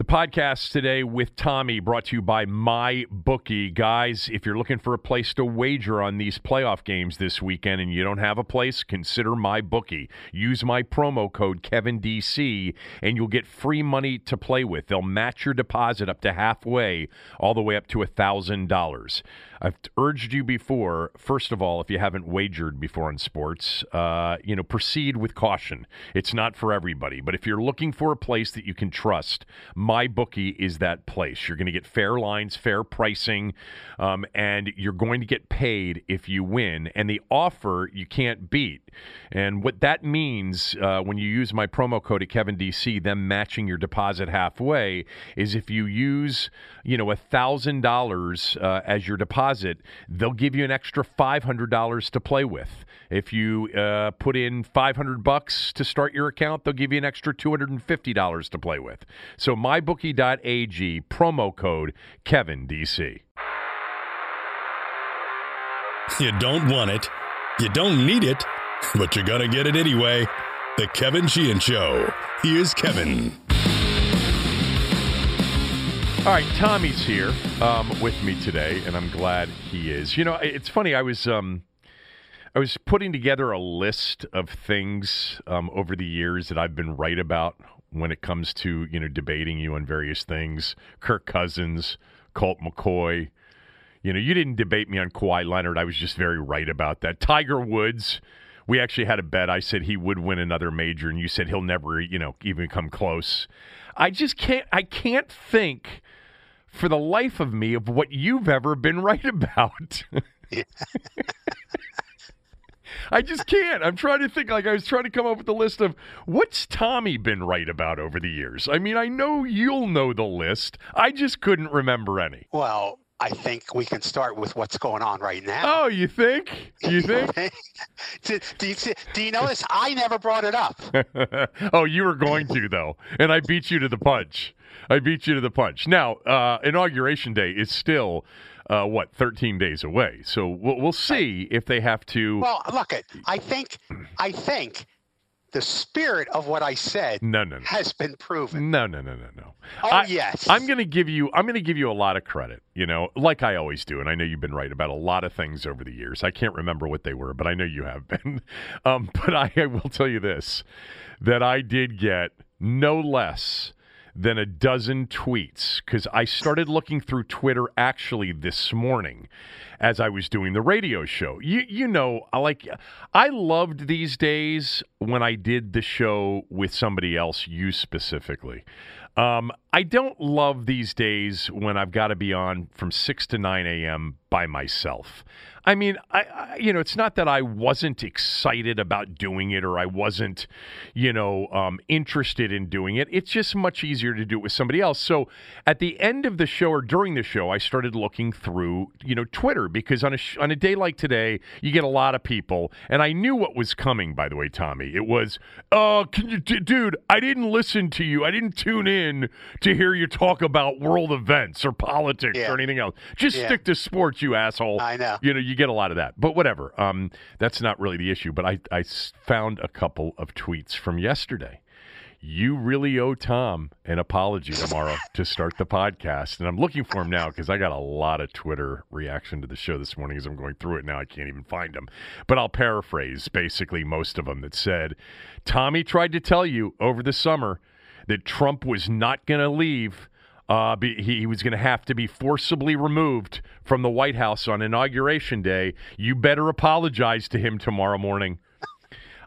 The podcast today with Tommy brought to you by My Bookie. Guys, if you're looking for a place to wager on these playoff games this weekend and you don't have a place, consider My Bookie. Use my promo code KevinDC and you'll get free money to play with. They'll match your deposit up to halfway, all the way up to $1,000. I've urged you before. First of all, if you haven't wagered before in sports, uh, you know, proceed with caution. It's not for everybody, but if you're looking for a place that you can trust, my bookie is that place. You're going to get fair lines, fair pricing, um, and you're going to get paid if you win. And the offer you can't beat. And what that means uh, when you use my promo code at Kevin DC, them matching your deposit halfway, is if you use, you know, a thousand dollars uh, as your deposit they'll give you an extra $500 to play with. If you uh, put in 500 bucks to start your account, they'll give you an extra $250 to play with. So mybookie.ag promo code Kevin DC. You don't want it, you don't need it, but you're gonna get it anyway. The Kevin Sheehan Show. Here's Kevin. All right, Tommy's here um, with me today, and I'm glad he is. You know, it's funny. I was um, I was putting together a list of things um, over the years that I've been right about when it comes to you know debating you on various things. Kirk Cousins, Colt McCoy. You know, you didn't debate me on Kawhi Leonard. I was just very right about that. Tiger Woods. We actually had a bet. I said he would win another major, and you said he'll never, you know, even come close. I just can't. I can't think for the life of me of what you've ever been right about. I just can't. I'm trying to think. Like I was trying to come up with a list of what's Tommy been right about over the years. I mean, I know you'll know the list. I just couldn't remember any. Well, I think we can start with what's going on right now. Oh, you think? You think? do, do, you, do you notice I never brought it up? oh, you were going to though, and I beat you to the punch. I beat you to the punch. Now, uh, inauguration day is still. Uh, what 13 days away so we'll, we'll see if they have to well look at i think i think the spirit of what I said no, no, no. has been proven. No, no, no, no, no. Oh I, yes. I'm going to give you I'm going to give you a lot of credit, you know, like I always do and I know you've been right about a lot of things over the years. I can't remember what they were, but I know you have been. Um, but I, I will tell you this that I did get no less than a dozen tweets because I started looking through Twitter actually this morning as I was doing the radio show. You you know, I like I loved these days when I did the show with somebody else, you specifically. Um, I don't love these days when I've got to be on from 6 to 9 a.m. by myself. I mean, I, I, you know, it's not that I wasn't excited about doing it or I wasn't, you know, um, interested in doing it. It's just much easier to do it with somebody else. So at the end of the show or during the show, I started looking through, you know, Twitter because on a sh- on a day like today, you get a lot of people, and I knew what was coming. By the way, Tommy, it was, oh, can you, d- dude? I didn't listen to you. I didn't tune in to hear you talk about world events or politics Yeah. or anything else. Just Yeah. stick to sports, you asshole. I know. You know, you get a lot of that. But whatever. Um, that's not really the issue. But I found a couple of tweets from yesterday. you really owe Tom an apology tomorrow to start the podcast. And I'm looking for him now because I got a lot of Twitter reaction to the show this morning as I'm going through it now. I can't even find them. But I'll paraphrase basically most of them that said, Tommy tried to tell you over the summer that Trump was not going to leave. Uh, be, he, he was going to have to be forcibly removed from the White House on Inauguration Day. You better apologize to him tomorrow morning.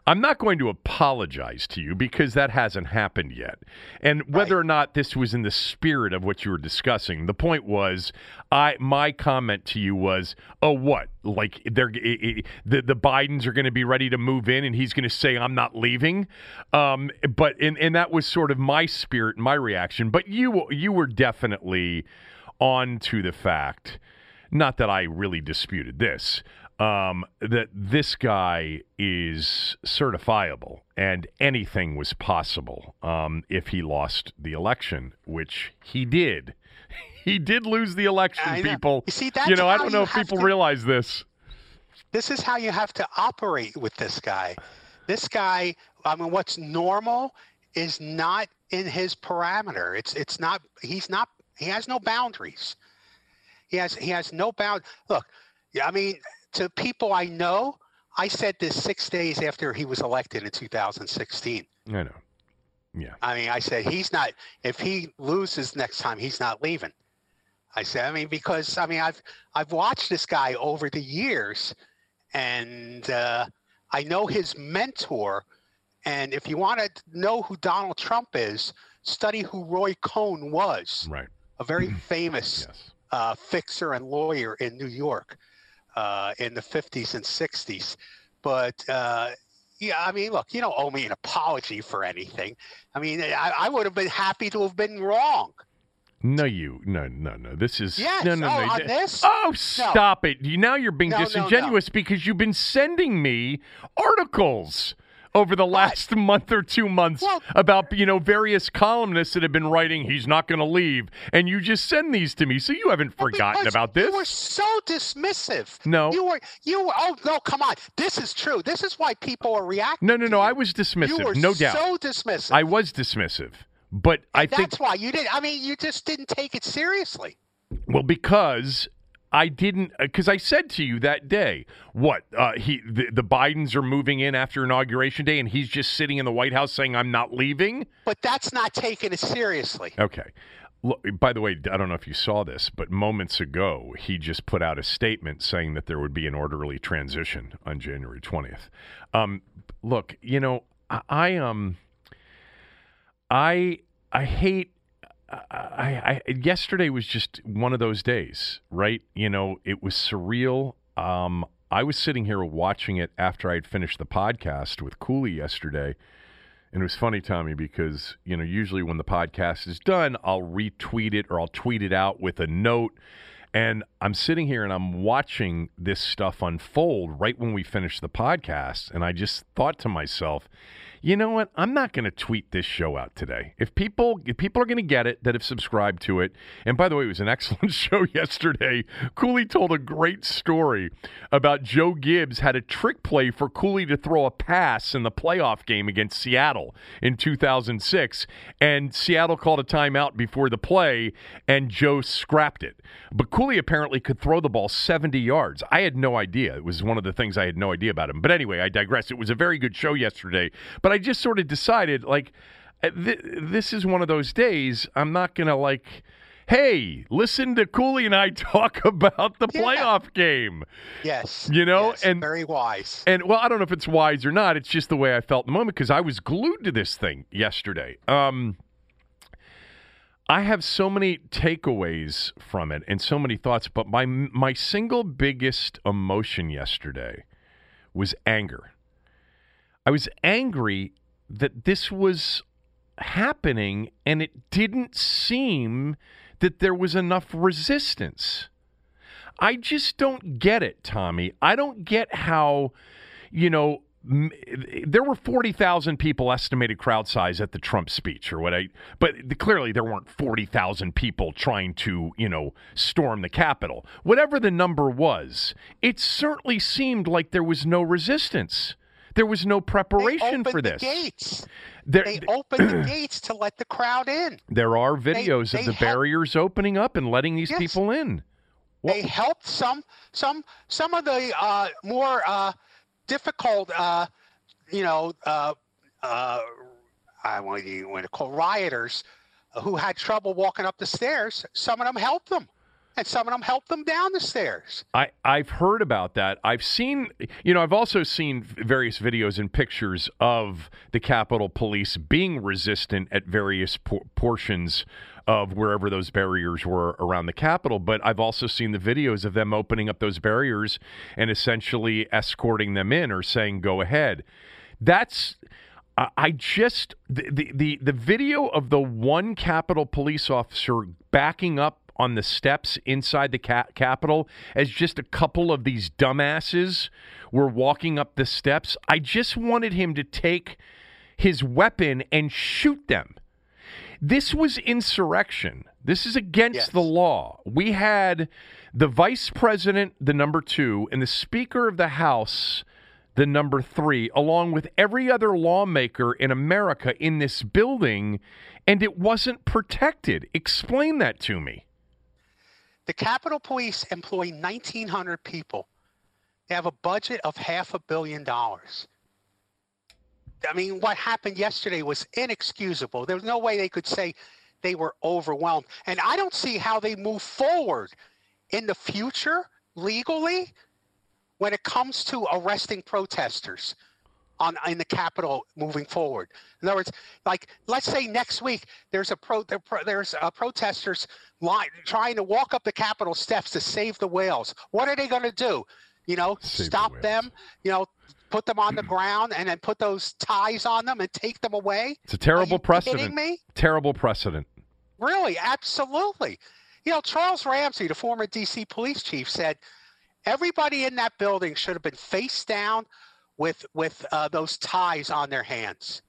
I'm not going to apologize to you because that hasn't happened yet. And whether Right. or not this was in the spirit of what you were discussing, the point was, I my comment to you was, oh, what? Like they're i- i- the the Bidens are going to be ready to move in, and he's going to say, I'm not leaving. Um, but and and that was sort of my spirit, my reaction. But you you were definitely on to the fact not that I really disputed this, um, that this guy is certifiable and anything was possible um, if he lost the election, which he did. He did lose the election, people. You see, that's you know, I don't know if people to- realize this. This is how you have to operate with this guy. This guy, I mean, what's normal is not in his parameter. It's it's not. He's not. He has no boundaries. He has he has no bound. Look, yeah, I mean, to people I know, I said this six days after he was elected in 2016. I know. Yeah. I mean, I said he's not. If he loses next time, he's not leaving. I said, I mean, because I mean, I've I've watched this guy over the years, and uh, I know his mentor. And if you want to know who Donald Trump is, study who Roy Cohn was, Right. a very famous Yes. uh, fixer and lawyer in New York uh, in the 50s and 60s. But uh, yeah, I mean, look, you don't owe me an apology for anything. I mean, I, I would have been happy to have been wrong. No, you. No, no, no. This is. Yes. No, no, oh, no. on this? Oh, stop it. You, now you're being No, no, no. disingenuous because you've been sending me articles over the last month or two months Well- about, you know, various columnists that have been writing he's not going to leave. And you just send these to me. So you haven't forgotten about this. You were so dismissive. No. You were. You were. Oh no! Come on. This is true. This is why people are reacting. No, no, no. I was dismissive. You were no doubt. so dismissive. I was dismissive. But I think That's why you did. I mean, you just didn't take it seriously. Well, because I didn't, because I said to you that day, what uh, he the, the Bidens are moving in after inauguration day, and he's just sitting in the White House saying, "I'm not leaving." But that's not taking it seriously. Okay. Look, by the way, I don't know if you saw this, but moments ago he just put out a statement saying that there would be an orderly transition on January 20th. Um, look, you know, I, I um, I I hate. I, I yesterday was just one of those days, right? You know, it was surreal. Um, I was sitting here watching it after I'd finished the podcast with Cooley yesterday. And it was funny, Tommy, because, you know, usually when the podcast is done, I'll retweet it or I'll tweet it out with a note. And I'm sitting here and I'm watching this stuff unfold right when we finish the podcast. And I just thought to myself, you know what? I'm not going to tweet this show out today. If people if people are going to get it that have subscribed to it, and by the way, it was an excellent show yesterday. Cooley told a great story about Joe Gibbs had a trick play for Cooley to throw a pass in the playoff game against Seattle in 2006, and Seattle called a timeout before the play, and Joe scrapped it. But Cooley apparently could throw the ball 70 yards. I had no idea. It was one of the things I had no idea about him. But anyway, I digress. It was a very good show yesterday. But I just sort of decided, like, uh, th- this is one of those days I'm not going to, like, hey, listen to Cooley and I talk about the Yeah. playoff game. Yes. You know, yes, and- very wise. And well, I don't know if it's wise or not. It's just the way I felt in the moment because I was glued to this thing yesterday. Um, I have so many takeaways from it and so many thoughts, but my my single biggest emotion yesterday was anger. I was angry that this was happening and it didn't seem that there was enough resistance. I just don't get it, Tommy. I don't get how, you know, m- there were 40,000 people estimated crowd size at the Trump speech or what I but clearly there weren't 40,000 people trying to, you know, storm the Capitol. Whatever the number was, it certainly seemed like there was no resistance. There was no They preparation opened for the gates. There, they opened the gates to let the crowd in. There are videos they of the help- barriers opening up and letting these Yes. people in. Well- They helped some some some of the uh, more uh, difficult, uh, you know, uh, uh, I want to call rioters who had trouble walking up the stairs. Some of them helped them, and some of them helped them down the stairs. I, I've heard about that. I've seen, you know, I've also seen various videos and pictures of the Capitol Police being resistant at various por- portions of wherever those barriers were around the Capitol. But I've also seen the videos of them opening up those barriers and essentially escorting them in or saying, go ahead. That's. I- just the the the video of the one Capitol police officer backing up on the steps inside the ca- Capitol as just a couple of these dumbasses were walking up the steps. I just wanted him to take his weapon and shoot them. This was insurrection. This is against Yes. the law. We had the vice president, the number two, and the speaker of the House, the number three, along with every other lawmaker in America in this building, and it wasn't protected. Explain that to me. The Capitol Police employ 1,900 people. They have a budget of half a billion dollars. I mean, what happened yesterday was inexcusable. There was no way they could say they were overwhelmed. And I don't see how they move forward in the future legally when it comes to arresting protesters on in the Capitol moving forward. In other words, like let's say next week there's a pro there, pro- there's a protesters line trying to walk up the Capitol steps to save the whales. What are they going to do? You know, Save stop whales. them. You know, put them on the ground and then put those ties on them and take them away. It's a terrible precedent. Kidding me? Terrible precedent. Really, absolutely. You know, Charles Ramsey, the former DC police chief, said everybody in that building should have been face down with with uh, those ties on their hands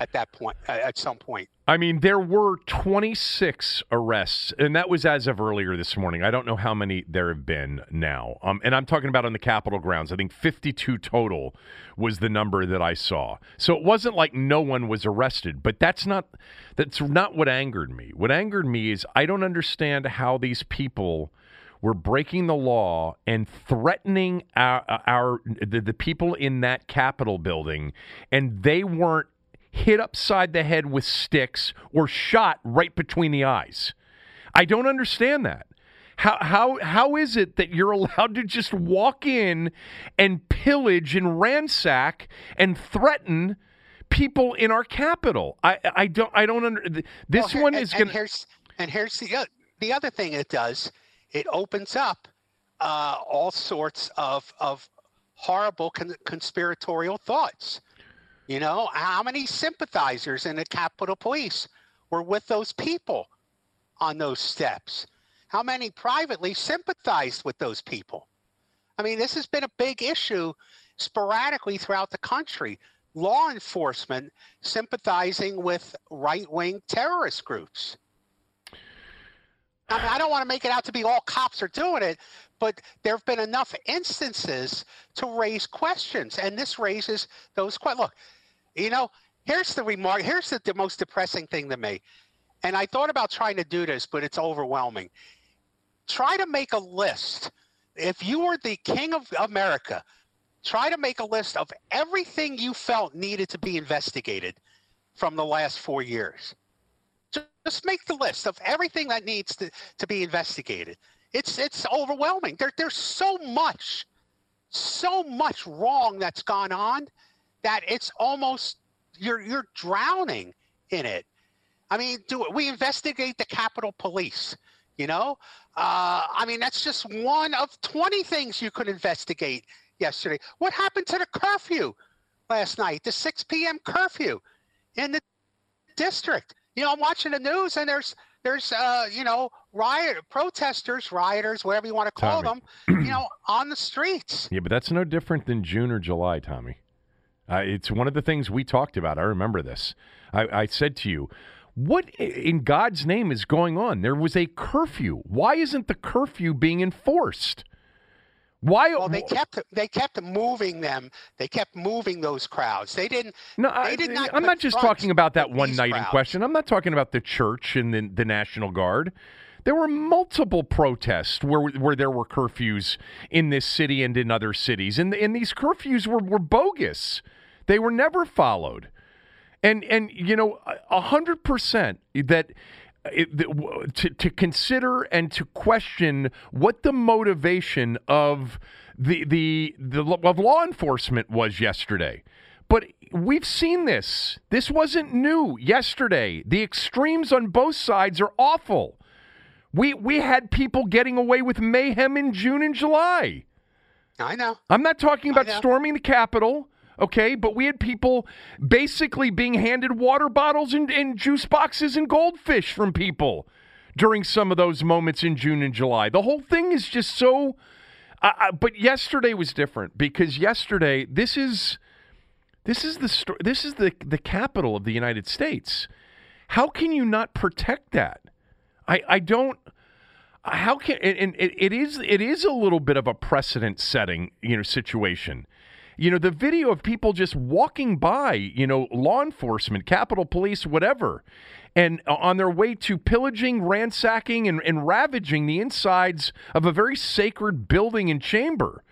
at that point. Uh, at some point, I mean, there were 26 arrests, and that was as of earlier this morning. I don't know how many there have been now. Um, and I'm talking about on the Capitol grounds. I think 52 total was the number that I saw. So it wasn't like no one was arrested, but that's not that's not what angered me. What angered me is I don't understand how these people were breaking the law and threatening our, our the, the people in that Capitol building, and they weren't hit upside the head with sticks or shot right between the eyes. I don't understand that. How how how is it that you're allowed to just walk in and pillage and ransack and threaten people in our capital? I I don't I don't under this Well, one and- is going to here's and here's the the other thing it does. It opens up uh, all sorts of of horrible con- conspiratorial thoughts. You know, how many sympathizers in the Capitol Police were with those people on those steps? How many privately sympathized with those people? I mean, this has been a big issue sporadically throughout the country. Law enforcement sympathizing with right wing terrorist groups. I mean, I don't want to make it out to be all cops are doing it, but there have been enough instances to raise questions, and this raises those questions. Look, you know, here's the remark. Here's the, the most depressing thing to me, and I thought about trying to do this, but it's overwhelming. Try to make a list. If you were the king of America, try to make a list of everything you felt needed to be investigated from the last four years. Ju- Just make the list of everything that needs to, to be investigated. It's it's overwhelming. There, there's so much, so much wrong that's gone on that it's almost you're you're drowning in it. I mean, do we investigate the Capitol Police? You know, uh, I mean that's just one of 20 things you could investigate yesterday. What happened to the curfew last night? The 6 p.m. curfew in the district. You know, I'm watching the news and there's there's uh, you know riot protesters, rioters, whatever you want to call Tommy. them, you know, on the streets. Yeah, but that's no different than June or July, Tommy. Uh, it's one of the things we talked about. I remember this. I, I said to you, what in God's name is going on? There was a curfew. Why isn't the curfew being enforced? Why? Well, they kept they kept moving them. They kept moving those crowds. They didn't. No, they I, did not I'm not just talking about that one night in question. I'm not talking about the church and the, the National Guard. There were multiple protests where where there were curfews in this city and in other cities, and and these curfews were, were bogus. They were never followed, and and you know a hundred percent that. It, the- to, to consider and to question what the motivation of the the the of law enforcement was yesterday. But we've seen this. This wasn't new yesterday. The extremes on both sides are awful. We we had people getting away with mayhem in June and July. I know. I'm not talking about storming the Capitol, okay? But we had people basically being handed water bottles and, and juice boxes and goldfish from people during some of those moments in June and July. The whole thing is just so. I but yesterday was different because yesterday this is this is the this is the the capital of the United States. How can you not protect that? I I don't how can and, and it, it is it is a little bit of a precedent setting you know situation you know the video of people just walking by you know law enforcement capitol police whatever and uh, on their way to pillaging ransacking and, and ravaging the insides of a very sacred building and chamber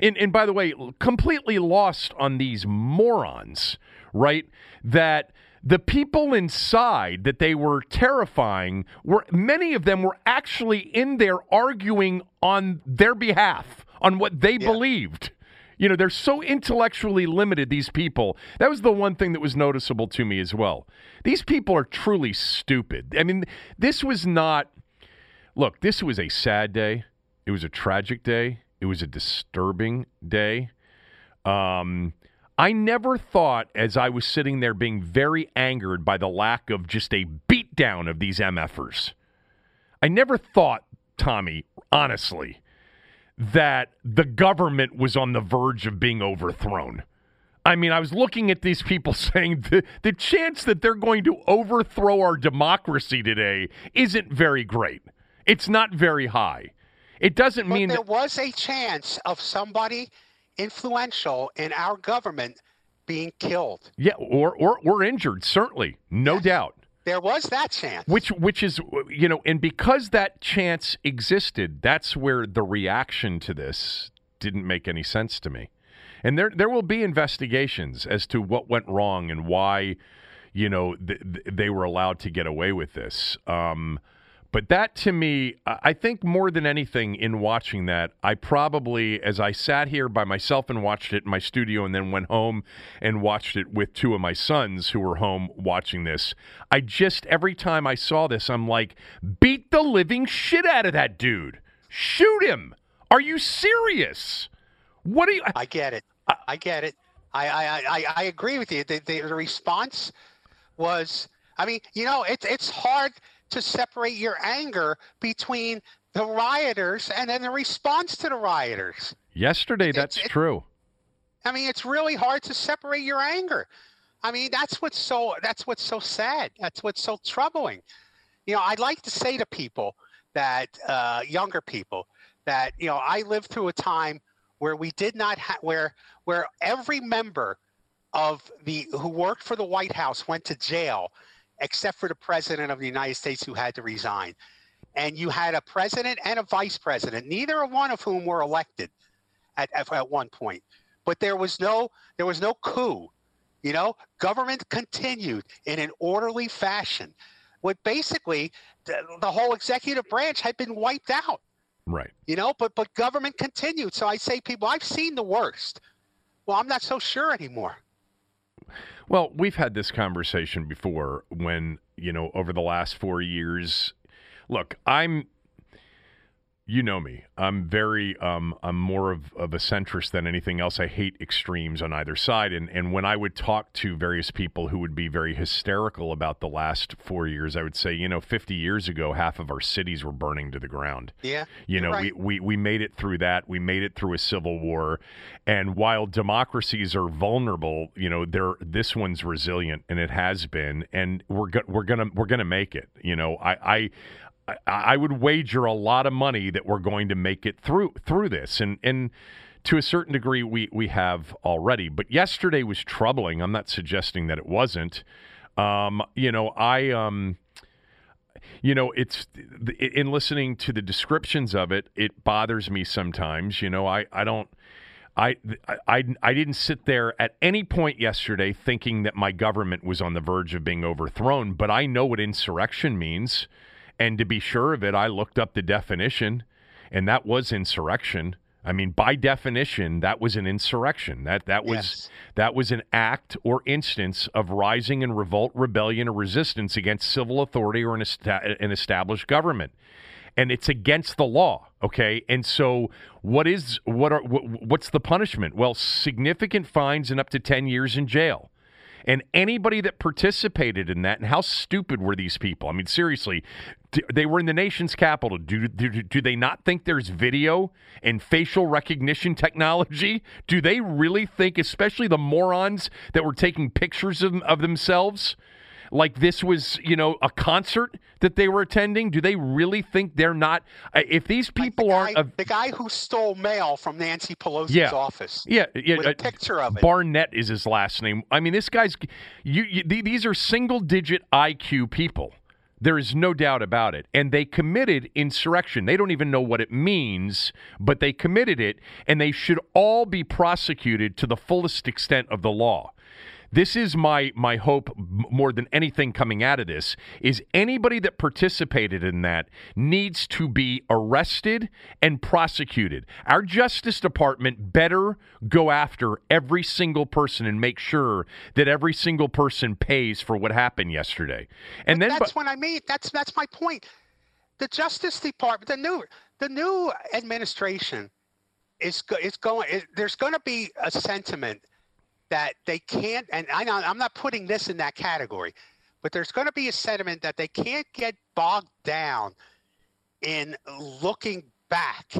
and, and by the way, completely lost on these morons, right? That the people inside that they were terrifying were many of them were actually in there arguing on their behalf on what they believed. You know, they're so intellectually limited, these people. That was the one thing that was noticeable to me as well. These people are truly stupid. I mean, this was not look, this was a sad day. It was a tragic day. It was a disturbing day. Um, I never thought, as I was sitting there being very angered by the lack of just a beatdown of these MFers, I never thought, Tommy, honestly, that the government was on the verge of being overthrown. I mean, I was looking at these people saying the, the chance that they're going to overthrow our democracy today isn't very great. It's not very high. It doesn't But mean there that, was a chance of somebody influential in our government being killed. yeah, or, or or injured, certainly, no doubt. There was that chance. Which which is you know, and because that chance existed, that's where the reaction to this didn't make any sense to me. And there there will be investigations as to what went wrong and why you know th- th- they were allowed to get away with this. Um, but that to me, I think more than anything in watching that, I probably, as I sat here by myself and watched it in my studio and then went home and watched it with two of my sons who were home watching this, I just, every time I saw this, I'm like, beat the living shit out of that dude. Shoot him. Are you serious? What are you. I get it. I get it. I I, I, I- agree with you. The, the response was, I mean, you know, it's it's hard to separate your anger between the rioters and then the response to the rioters. Yesterday, It's- that's it- true. I mean, it's really hard to separate your anger. I mean, that's what's so that's what's so sad. That's what's so troubling. You know, I'd like to say to people that uh, younger people that you know I lived through a time where we did not have where where every member of the who worked for the White House went to jail, except for the president of the United States who had to resign. And you had a president and a vice president, neither one of whom were elected at, at, at one point. But there was no there was no coup. You know, government continued in an orderly fashion. What basically the, the whole executive branch had been wiped out Right. you know but but government continued so i say people i've seen the worst well i'm not so sure anymore Well, we've had this conversation before when, you know, over the last four years. Look, I'm, you know me. I'm very, um, I'm more of, of a centrist than anything else. I hate extremes on either side. And, and when I would talk to various people who would be very hysterical about the last four years, I would say, you know, 50 years ago, half of our cities were burning to the ground. yeah You know, right. we, we, we made it through that. We made it through a civil war. And while democracies are vulnerable, you know, they're this one's resilient and it has been. And we're go- we're gonna we're gonna make it. You know, I, I I, I would wager a lot of money that we're going to make it through through this, and and to a certain degree we we have already. But yesterday was troubling. I'm not suggesting that it wasn't. Um, you know, I um, you know, it's in listening to the descriptions of it, it bothers me sometimes. You know, I I don't. I, I, I didn't sit there at any point yesterday thinking that my government was on the verge of being overthrown, but I know what insurrection means. And to be sure of it, I looked up the definition, and that was insurrection. I mean, by definition, that was an insurrection. That that was yes. that was an act or instance of rising in revolt, rebellion, or resistance against civil authority or an, an established government, and it's against the law. Okay, and so what is what are what's the punishment? Well, significant fines and up to ten years in jail. And anybody that participated in that, and how stupid were these people? I mean, seriously, they were in the nation's capital. Do, do, do they not think there's video and facial recognition technology? Do they really think, especially the morons that were taking pictures of, of themselves, like this was, you know, a concert that they were attending? Do they really think they're not? Uh, if these people like the guy, aren't. The guy who stole mail from Nancy Pelosi's yeah, office. Yeah. yeah with a uh, picture of it. Barnett is his last name. I mean, this guy's. You, you, these are single digit IQ people. There is no doubt about it. And they committed insurrection. They don't even know what it means, but they committed it, and they should all be prosecuted to the fullest extent of the law this is my my hope more than anything coming out of this is anybody that participated in that needs to be arrested and prosecuted. Our Justice Department better go after every single person and make sure that every single person pays for what happened yesterday. And but then that's what I mean. That's that's my point. The Justice Department, the new the new administration is is going. Is, there's going to be a sentiment that they can't, and I know I'm not putting this in that category, but there's going to be a sentiment that they can't get bogged down in looking back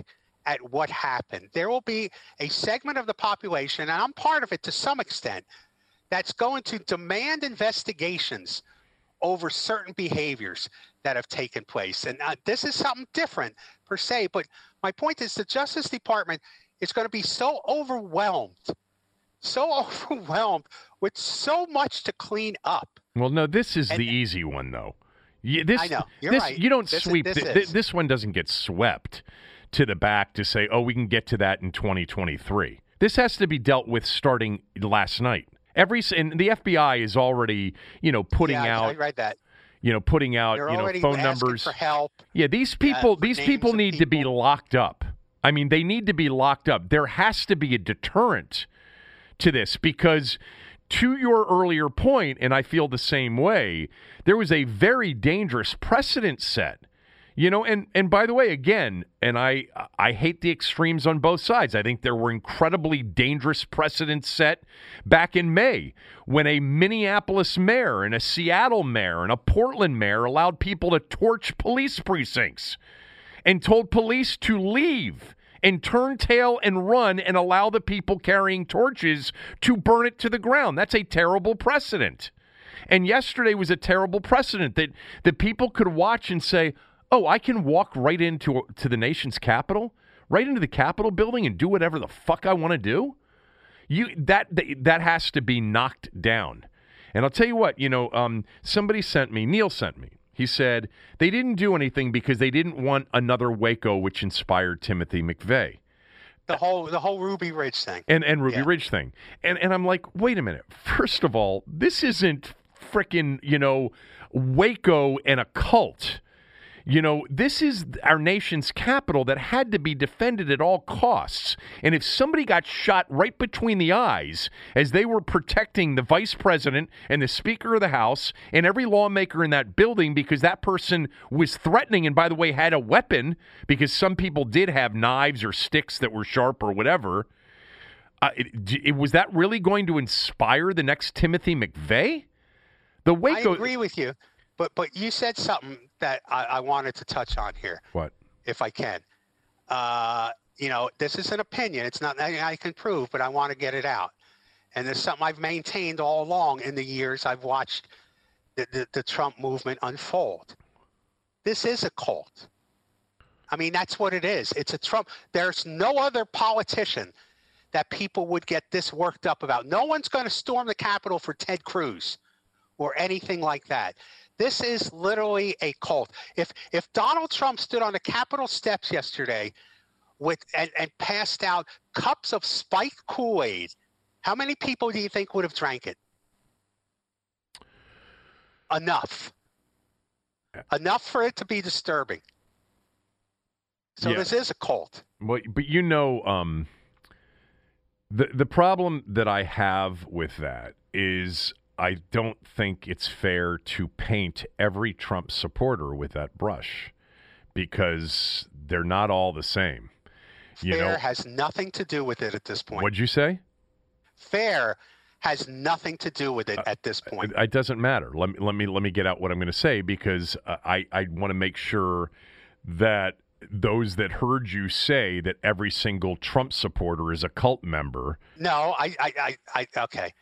at what happened. There will be a segment of the population, and I'm part of it to some extent, that's going to demand investigations over certain behaviors that have taken place. And uh, this is something different per se, but my point is the Justice Department is going to be so overwhelmed so overwhelmed with so much to clean up. Well, no, this is and, the easy one though. You, this, I know. You're this, right. You don't this sweep. Is, this, th- this one doesn't get swept to the back to say, "Oh, we can get to that in 2023." This has to be dealt with starting last night. Every and the FBI is already, you know, putting yeah, out. I read that. You know, putting out, They're you know, phone numbers for help. Yeah, these people, uh, these people need people. to be locked up. I mean, they need to be locked up. There has to be a deterrent to this because to your earlier point, and I feel the same way, there was a very dangerous precedent set. You know, and and by the way, again, and I I hate the extremes on both sides. I think there were incredibly dangerous precedents set back in May when a Minneapolis mayor and a Seattle mayor and a Portland mayor allowed people to torch police precincts and told police to leave and turn tail and run and allow the people carrying torches to burn it to the ground. That's a terrible precedent. And yesterday was a terrible precedent that, that people could watch and say, oh, I can walk right into to the nation's capital, right into the Capitol building and do whatever the fuck I want to do. You that that has to be knocked down. And I'll tell you what, you know, um, somebody sent me, Neil sent me he said they didn't do anything because they didn't want another Waco, which inspired Timothy McVeigh. The whole the whole Ruby Ridge thing. And and Ruby yeah. Ridge thing. And and I'm like, wait a minute. First of all, this isn't freaking, you know, Waco and a cult. You know, this is our nation's capital that had to be defended at all costs. And if somebody got shot right between the eyes as they were protecting the vice president and the speaker of the House and every lawmaker in that building because that person was threatening and, by the way, had a weapon because some people did have knives or sticks that were sharp or whatever. Uh, it, it, was that really going to inspire the next Timothy McVeigh? The Waco. I agree with you. But but you said something that I, I wanted to touch on here. What? If I can. Uh, you know, this is an opinion. It's not I can prove, but I want to get it out. And there's something I've maintained all along in the years I've watched the, the, the Trump movement unfold. this is a cult. I mean, that's what it is. It's a Trump. There's no other politician that people would get this worked up about. No one's going to storm the Capitol for Ted Cruz or anything like that. This is literally a cult. If if Donald Trump stood on the Capitol steps yesterday with and, and passed out cups of spiked Kool-Aid, how many people do you think would have drank it? Enough. Enough for it to be disturbing. So Yeah. this is a cult. Well, but you know, um, the the problem that I have with that is I don't think it's fair to paint every Trump supporter with that brush because they're not all the same. You Fair know, has nothing to do with it at this point. what'd you say? Fair has nothing to do with it Uh, at this point. It, it doesn't matter. Let me let me let me get out what I'm going to say because uh, I I want to make sure that those that heard you say that every single Trump supporter is a cult member. No, I, I, I, I, okay.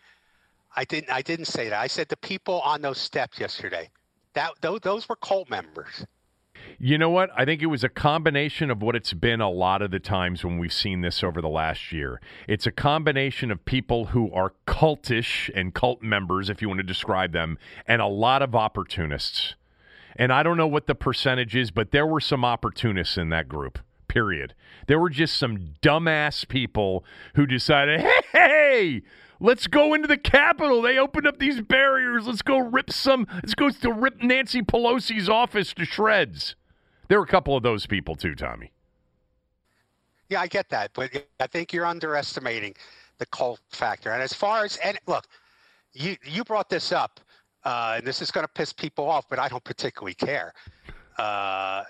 I didn't, I didn't say that. I said the people on those steps yesterday. That those, those were cult members. You know what? I think it was a combination of what it's been a lot of the times when we've seen this over the last year. It's a combination of people who are cultish and cult members, if you want to describe them, and a lot of opportunists. And I don't know what the percentage is, but there were some opportunists in that group. Period. There were just some dumbass people who decided, hey, hey, let's go into the Capitol. They opened up these barriers. Let's go rip some. Let's go to rip Nancy Pelosi's office to shreds. There were a couple of those people too, Tommy. Yeah, I get that, but I think you're underestimating the cult factor. And as far as and look, you you brought this up, uh, and this is going to piss people off, but I don't particularly care. Uh,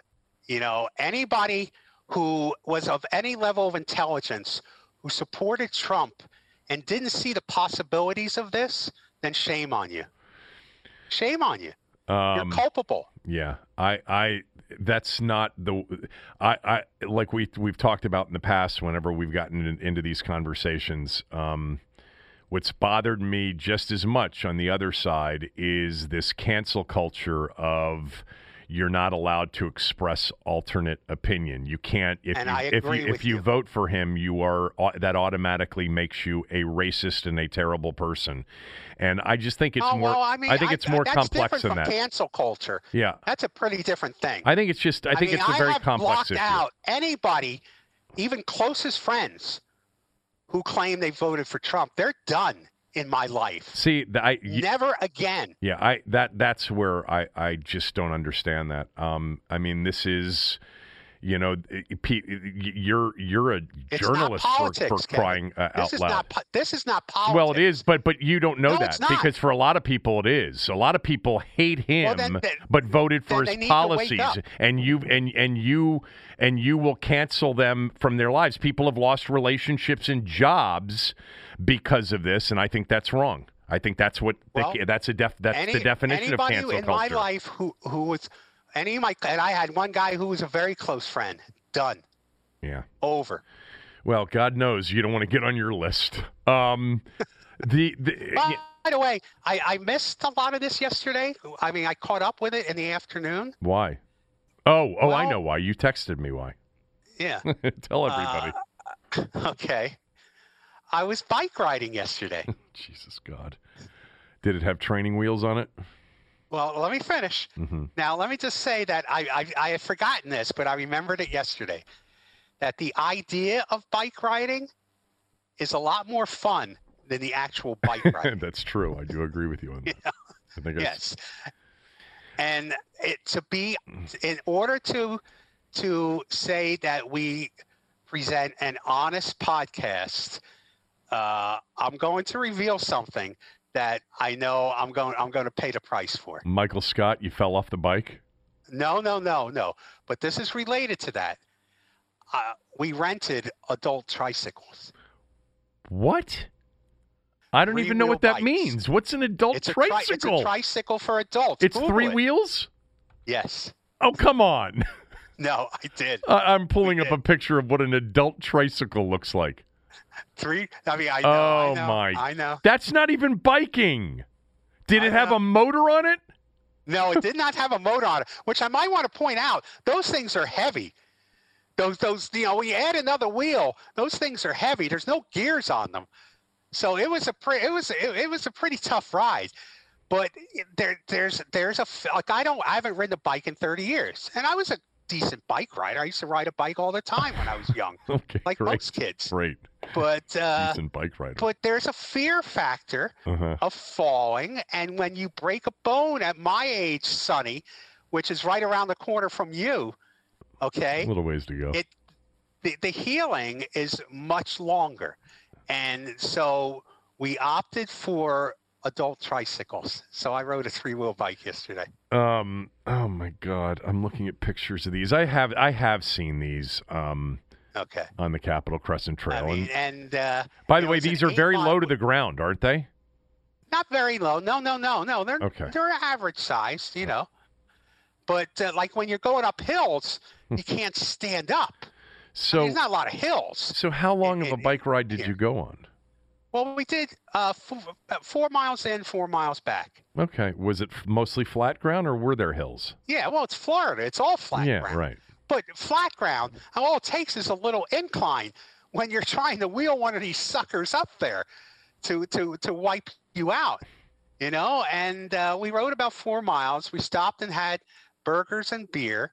you know, anybody who was of any level of intelligence who supported Trump and didn't see the possibilities of this, then shame on you. Shame on you. You're Um, culpable. Yeah, I, I, that's not the, I, I, like we we've talked about in the past. Whenever we've gotten in, into these conversations, um, what's bothered me just as much on the other side is this cancel culture of you're not allowed to express alternate opinion. You can't if And you I if you if you you. vote for him, you are uh, that automatically makes you a racist and a terrible person. And I just think it's oh, more. well, I mean, I, think it's more that's complex different than from that. cancel culture. yeah, That's a pretty different thing. I think it's just. I think mean, it's a very I have complex blocked issue. out anybody, even closest friends, who claim they voted for Trump. They're done in my life. See, I Never again. yeah, I that that's where I I just don't understand that. Um, I mean, this is. You know, it- pe- you're you're a It's journalist for, politics, for Kevin. crying uh, out loud. not. This is not politics. Well, it is, but but you don't know No, that because for a lot of people it is. A lot of people hate him, Well, then- then- but voted for his need to wake policies, and you and and you and you will cancel them from their lives. People have lost relationships and jobs because of this, and I think that's wrong. I think that's what the- Well, that's a def that's Any, the definition of cancel culture. anybody in my life who who was any of my and I had one guy who was a very close friend. Done. yeah. Over. Well, God knows you don't want to get on your list. Um, the, the By, by the way, I, I missed a lot of this yesterday. I mean, I caught up with it in the afternoon. why? Oh, oh, I know why. You texted me why. Yeah. Tell everybody. okay. I was bike riding yesterday. Jesus God. Did it have training wheels on it? Well, let me finish. hmm Now, let me just say that I, I, I had forgotten this, but I remembered it yesterday. That the idea of bike riding is a lot more fun than the actual bike riding. That's true. I do agree with you on that. I think it's, yes. And it to be in order to to say that we present an honest podcast, uh, I'm going to reveal something that I know I'm going I'm going to pay the price for. Michael Scott, you fell off the bike. No, no, no, no. But this is related to that. Uh, we rented adult tricycles. What? I don't even know what that bikes. means. What's an adult It's a, tri- tricycle? it's a tricycle for adults. It's Google three it. wheels? Yes. Oh, come on. No, I did. I- I'm pulling up did. a picture of what an adult tricycle looks like. Three. I mean, I know. Oh, I know, my- I know. That's not even biking. Did I it have know. a motor on it? No, it did not have a motor on it, which I might want to point out. Those things are heavy. Those, those, you know, when you add another wheel, those things are heavy. There's no gears on them, so it was a pre- it was it, it was a pretty tough ride. But there, there's there's a like I don't I haven't ridden a bike in 30 years, and I was a decent bike rider. I used to ride a bike all the time when I was young, okay, like great. most kids. Great. But uh, Decent bike rider. but there's a fear factor uh-huh. of falling, and when you break a bone at my age, Sonny, which is right around the corner from you, A okay, little ways to go. it the, the healing is much longer, and so we opted for adult tricycles. So I rode a three wheel bike yesterday. Um. Oh my God, I'm looking at pictures of these. I have I have seen these. Um. Okay. On the Capitol Crescent Trail. I mean, and and uh, by the way, these are very low to the ground, aren't they? not very low. No, no, no, no. They're Okay. they're average size, you know. But uh, like when you're going up hills, you can't stand up. I mean, So there's not a lot of hills. so how long of a it- bike ride did here. you go on? Well, we did uh, four, four miles in, four miles back. Okay. Was it mostly flat ground or were there hills? Yeah, well, it's Florida. It's all flat yeah. ground. Right. But flat ground, all it takes is a little incline when you're trying to wheel one of these suckers up there to to to wipe you out, you know. And uh, we rode about four miles. We stopped and had burgers and beer,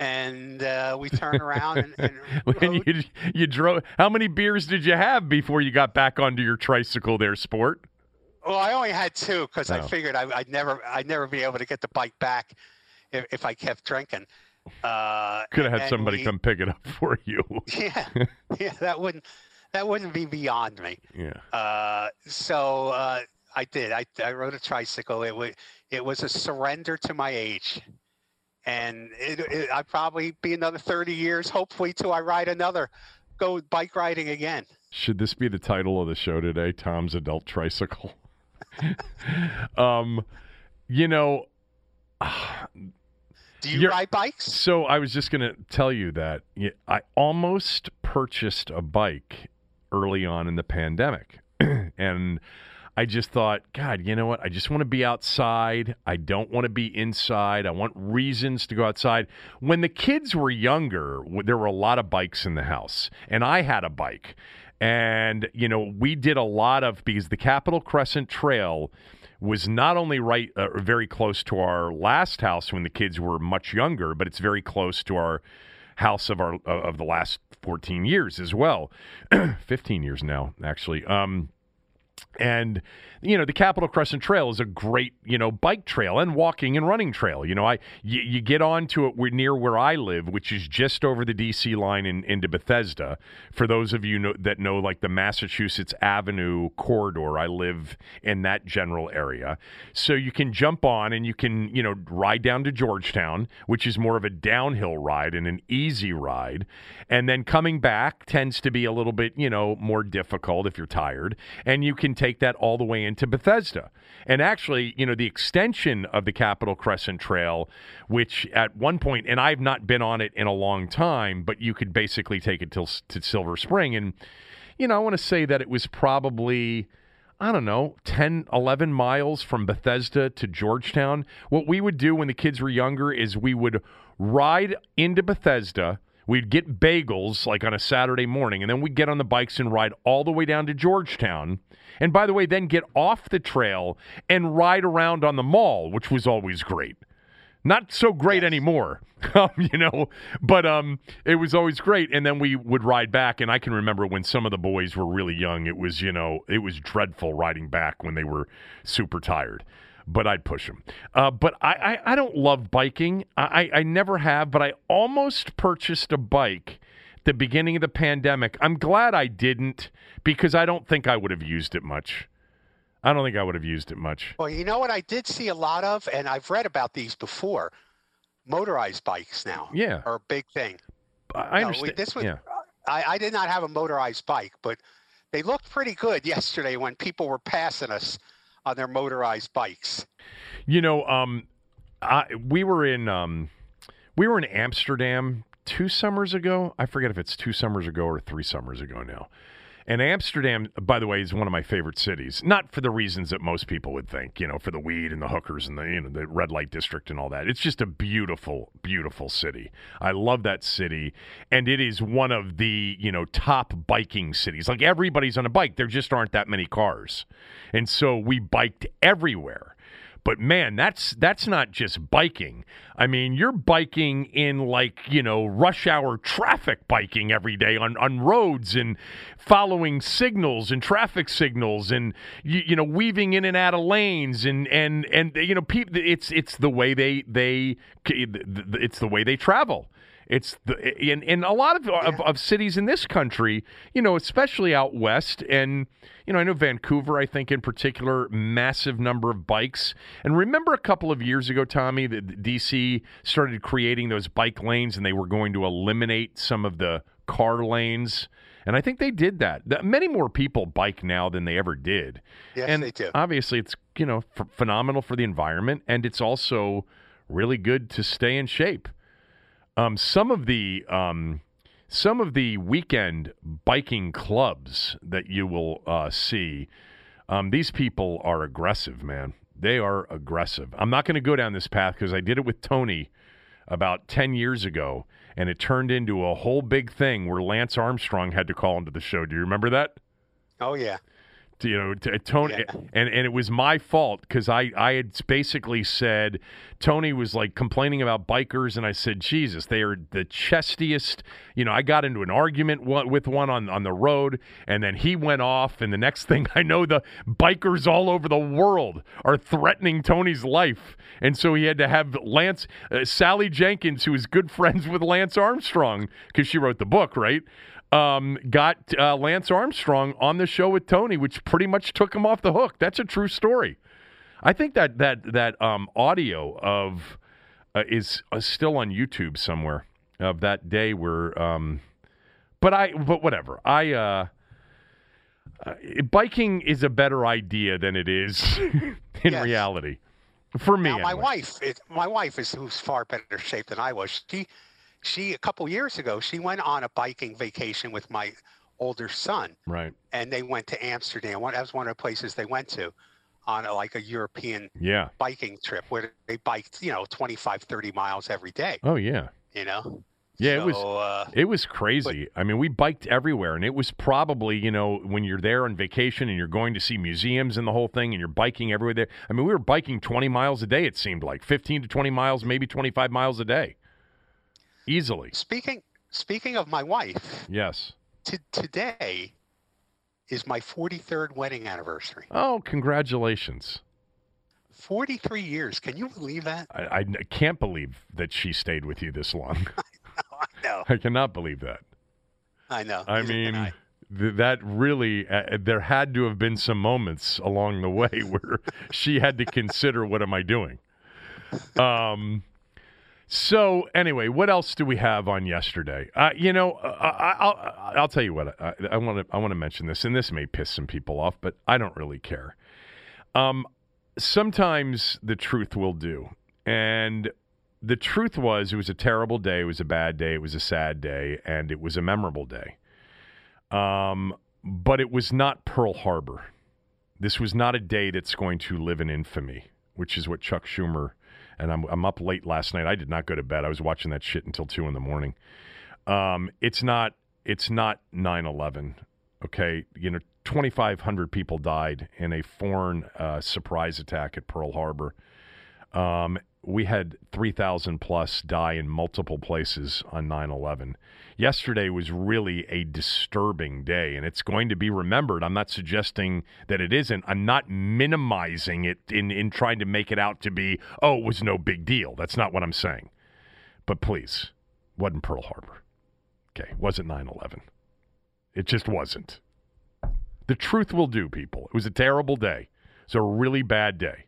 and uh, we turned around and, and When you you drove, how many beers did you have before you got back onto your tricycle there, sport? Well, I only had two because I Oh. figured I, I'd never I'd never be able to get the bike back if, if I kept drinking. Uh, Could have had somebody we- come pick it up for you. Yeah, yeah, that wouldn't that wouldn't be beyond me. yeah. Uh, so uh, I did. I, I rode a tricycle. It was it was a surrender to my age, and it, it, I'd probably be another thirty years, hopefully, till I ride another, go bike riding again. Should this be the title of the show today? Thom's adult tricycle. um, you know, Do you ride bikes? so I was just going to tell you that I almost purchased a bike early on in the pandemic. and I just thought, God, you know what? I just want to be outside. I don't want to be inside. I want reasons to go outside. When the kids were younger, there were a lot of bikes in the house, and I had a bike. And, you know, we did a lot of, because the Capitol Crescent Trail was not only right uh, very close to our last house when the kids were much younger, but it's very close to our house of our of the last 14 years as well. 15 years now, actually. Um, and you know the Capitol Crescent Trail is a great you know bike trail and walking and running trail. You know, I you, you get onto it we're near where I live, which is just over the DC line in, into Bethesda. For those of you know, that know like the Massachusetts Avenue corridor, I live in that general area. So you can jump on and you can you know ride down to Georgetown, which is more of a downhill ride and an easy ride, and then coming back tends to be a little bit you know more difficult if you're tired, and you can take that all the way into Bethesda. And actually, you know, the extension of the Capitol Crescent Trail, which at one point, and I've not been on it in a long time, but you could basically take it till to Silver Spring, and you know, I want to say that it was probably. I don't know, 10, 11 miles from Bethesda to Georgetown. What we would do when the kids were younger is we would ride into Bethesda. We'd get bagels like on a Saturday morning, and then we'd get on the bikes and ride all the way down to Georgetown. And by the way, then get off the trail and ride around on the mall, which was always great. Not so great anymore, um, you know, but um, it was always great. And then we would ride back. And I can remember when some of the boys were really young, it was, you know, it was dreadful riding back when they were super tired. But I'd push them. Uh, but I, I, I don't love biking. I, I I never have, but I almost purchased a bike at the beginning of the pandemic. I'm glad I didn't because I don't think I would have used it much. I don't think I would have used it much. Well, you know what I did see a lot of, and I've read about these before. Motorized bikes now Yeah, are a big thing. I I No, understand. this was- yeah. I, I did not have a motorized bike, but they looked pretty good yesterday when people were passing us on their motorized bikes. You know, um, I, we were in um, we were in Amsterdam two summers ago. I forget if it's two summers ago or three summers ago now. And Amsterdam, by the way, is one of my favorite cities. Not for the reasons that most people would think, you know, for the weed and the hookers and the you know the red light district and all that. It's just a beautiful, beautiful city. I love that city, and it is one of the you know top biking cities. Like everybody's on a bike. There just aren't that many cars, and so we biked everywhere. But man, that's that's not just biking. I mean, you're biking in like, you know, rush hour traffic biking every day on, on roads and following signals and traffic signals and you, you know, weaving in and out of lanes and and and you know, people it's it's the way they they it's the way they travel. It's the in in a lot of, yeah. of, of cities in this country, you know, especially out west, and you know, I know Vancouver. I think in particular, massive number of bikes. And remember a couple of years ago, Tommy, that DC started creating those bike lanes, and they were going to eliminate some of the car lanes. And I think they did that. Many more people bike now than they ever did. Yes, and they do. Obviously, it's you know phenomenal for the environment, and it's also really good to stay in shape. Um, some of the um, some of the weekend biking clubs that you will uh, see, um, these people are aggressive, man. They are aggressive. I'm not going to go down this path because I did it with Tony about 10 years ago, and it turned into a whole big thing where Lance Armstrong had to call into the show. Do you remember that? Oh, yeah you know, Tony, yeah. and and it was my fault because I I had basically said Tony was like complaining about bikers, and I said, Jesus, they are the chestiest. You know, I got into an argument with one on on the road, and then he went off, and the next thing I know, the bikers all over the world are threatening Tony's life, and so he had to have Lance uh, Sally Jenkins, who is good friends with Lance Armstrong because she wrote the book, right? Um, got uh, Lance Armstrong on the show with Tony, which pretty much took him off the hook. That's a true story. I think that that that um, audio of uh, is uh, still on YouTube somewhere of that day where. Um, but I but whatever. I uh, uh biking is a better idea than it is in yes. reality. For me, now, my anyway. wife, is, my wife is who's far better shape than I was. She she a couple years ago she went on a biking vacation with my older son. Right. And they went to amsterdam. That was one of the places they went to on a, like a european yeah. biking trip where they biked you know 25 30 miles every day. Oh yeah. You know? Yeah, so, it was uh, it was crazy. But, I mean, we biked everywhere, and it was probably you know when you're there on vacation and you're going to see museums and the whole thing, and you're biking everywhere there. I mean, we were biking 20 miles a day. It seemed like. 15 to 20 miles, maybe 25 miles a day easily. Speaking speaking of my wife. Yes. T- today is my 43rd wedding anniversary. Oh, congratulations. 43 years. Can you believe that? I, I can't believe that she stayed with you this long. I know. I cannot believe that. I know. I mean, that really, uh, there had to have been some moments along the way where she had to consider, what am I doing? Um, so anyway, what else do we have on yesterday? Uh, you know, uh, I, will tell you what I want to I want to mention this, and this may piss some people off, but I don't really care. Um, sometimes the truth will do, and the truth was it was a terrible day, it was a bad day, it was a sad day, and it was a memorable day. Um, but it was not Pearl Harbor. This was not a day that's going to live in infamy, which is what Chuck Schumer and I'm I'm up late last night. I did not go to bed. I was watching that shit until two in the morning. Um, it's not it's not 9/11. Okay, you know, 2,500 people died in a foreign uh, surprise attack at Pearl Harbor. Um, we had 3,000 plus die in multiple places on 9 11. Yesterday was really a disturbing day, and it's going to be remembered. I'm not suggesting that it isn't. I'm not minimizing it in, in trying to make it out to be, oh, it was no big deal. That's not what I'm saying. But please, wasn't Pearl Harbor. Okay, wasn't 9 11. It just wasn't. The truth will do, people. It was a terrible day. It was a really bad day.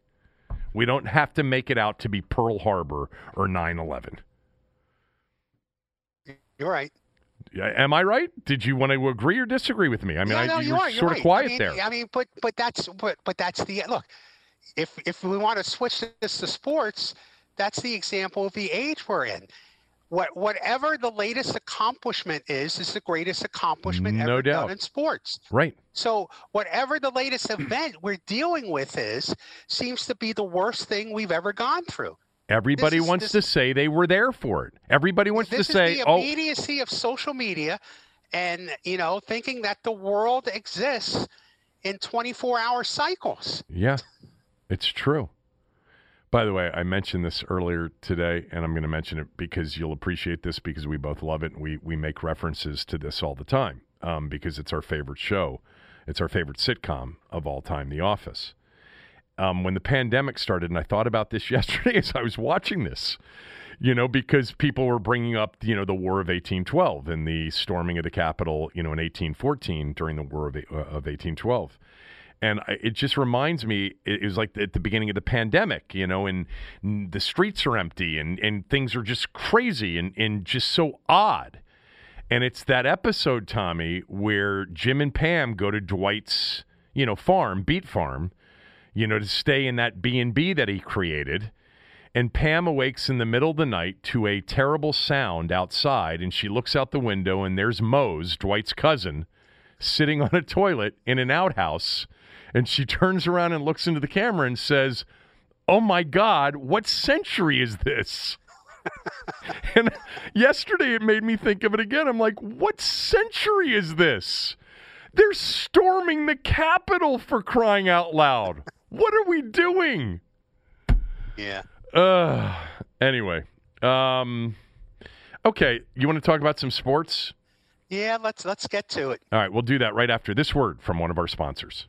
We don't have to make it out to be Pearl Harbor or 9 11. You're right. Am I right? Did you want to agree or disagree with me? I mean, yeah, no, I, you, you are, sort right. of quiet I mean, there. I mean, but but that's but but that's the look. If if we want to switch this to sports, that's the example of the age we're in. What whatever the latest accomplishment is is the greatest accomplishment No ever doubt. done in sports. Right. So whatever the latest event we're dealing with is seems to be the worst thing we've ever gone through. Everybody is- wants this- to say they were there for it. Everybody wants to say, the "Oh, immediacy of social media and you know thinking that the world exists in 24 hour cycles. Yeah, it's true. By the way, I mentioned this earlier today, and I'm going to mention it because you'll appreciate this because we both love it, and we we make references to this all the time um, because it's our favorite show, it's our favorite sitcom of all time, The Office. Um, when the pandemic started, and I thought about this yesterday as I was watching this, you know, because people were bringing up, you know, the War of 1812 and the storming of the Capitol, you know, in 1814 during the War of, uh, of 1812 and I, it just reminds me it was like at the beginning of the pandemic you know and, and the streets are empty and, and things are just crazy and, and just so odd. And it's that episode tommy where jim and pam go to dwight's you know farm beet farm you know to stay in that b&b that he created. And pam awakes in the middle of the night to a terrible sound outside and she looks out the window and there's mose dwight's cousin sitting on a toilet in an outhouse and she turns around and looks into the camera and says, "Oh my God, what century is this?" and yesterday it made me think of it again. I'm like, "What century is this? They're storming the Capitol for crying out loud. What are we doing?" Yeah. Uh, anyway, um, okay, you want to talk about some sports? Yeah, let's let's get to it. All right, we'll do that right after this word from one of our sponsors.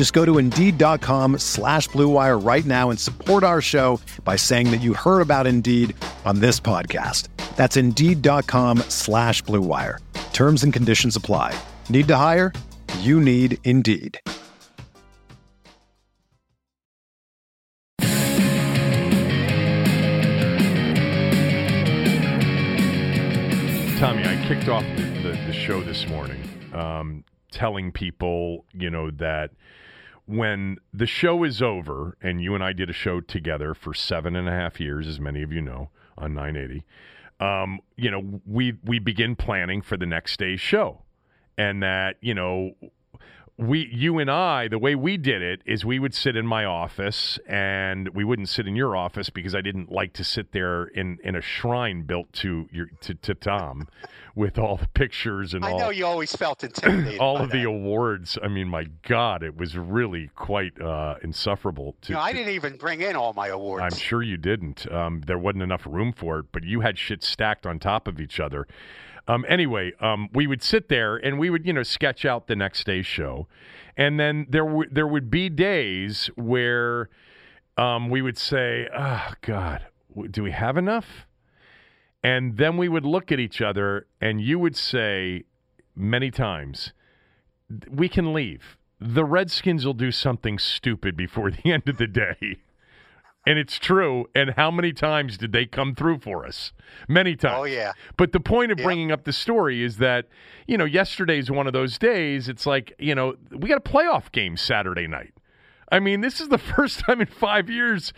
Just go to Indeed.com slash Blue Wire right now and support our show by saying that you heard about Indeed on this podcast. That's Indeed.com slash Blue Wire. Terms and conditions apply. Need to hire? You need Indeed. Tommy, I kicked off the, the, the show this morning um, telling people, you know, that when the show is over, and you and I did a show together for seven and a half years, as many of you know, on 980, um, you know, we, we begin planning for the next day's show. And that, you know, we you and I the way we did it is we would sit in my office and we wouldn't sit in your office because I didn't like to sit there in in a shrine built to your to, to Thom with all the pictures and I all know you always felt intimidated. all of the awards. I mean, my God, it was really quite uh, insufferable. To, know, I didn't even bring in all my awards. I'm sure you didn't. Um, there wasn't enough room for it, but you had shit stacked on top of each other. Um, anyway, um, we would sit there and we would, you know, sketch out the next day's show, and then there w- there would be days where um, we would say, "Oh God, w- do we have enough?" And then we would look at each other, and you would say many times, "We can leave. The Redskins will do something stupid before the end of the day." And it's true. And how many times did they come through for us? Many oh, times. Oh yeah. But the point of bringing up the story is that, you know, yesterday's one of those days. It's like, you know, we got a playoff game Saturday night. I mean, this is the first time in five years,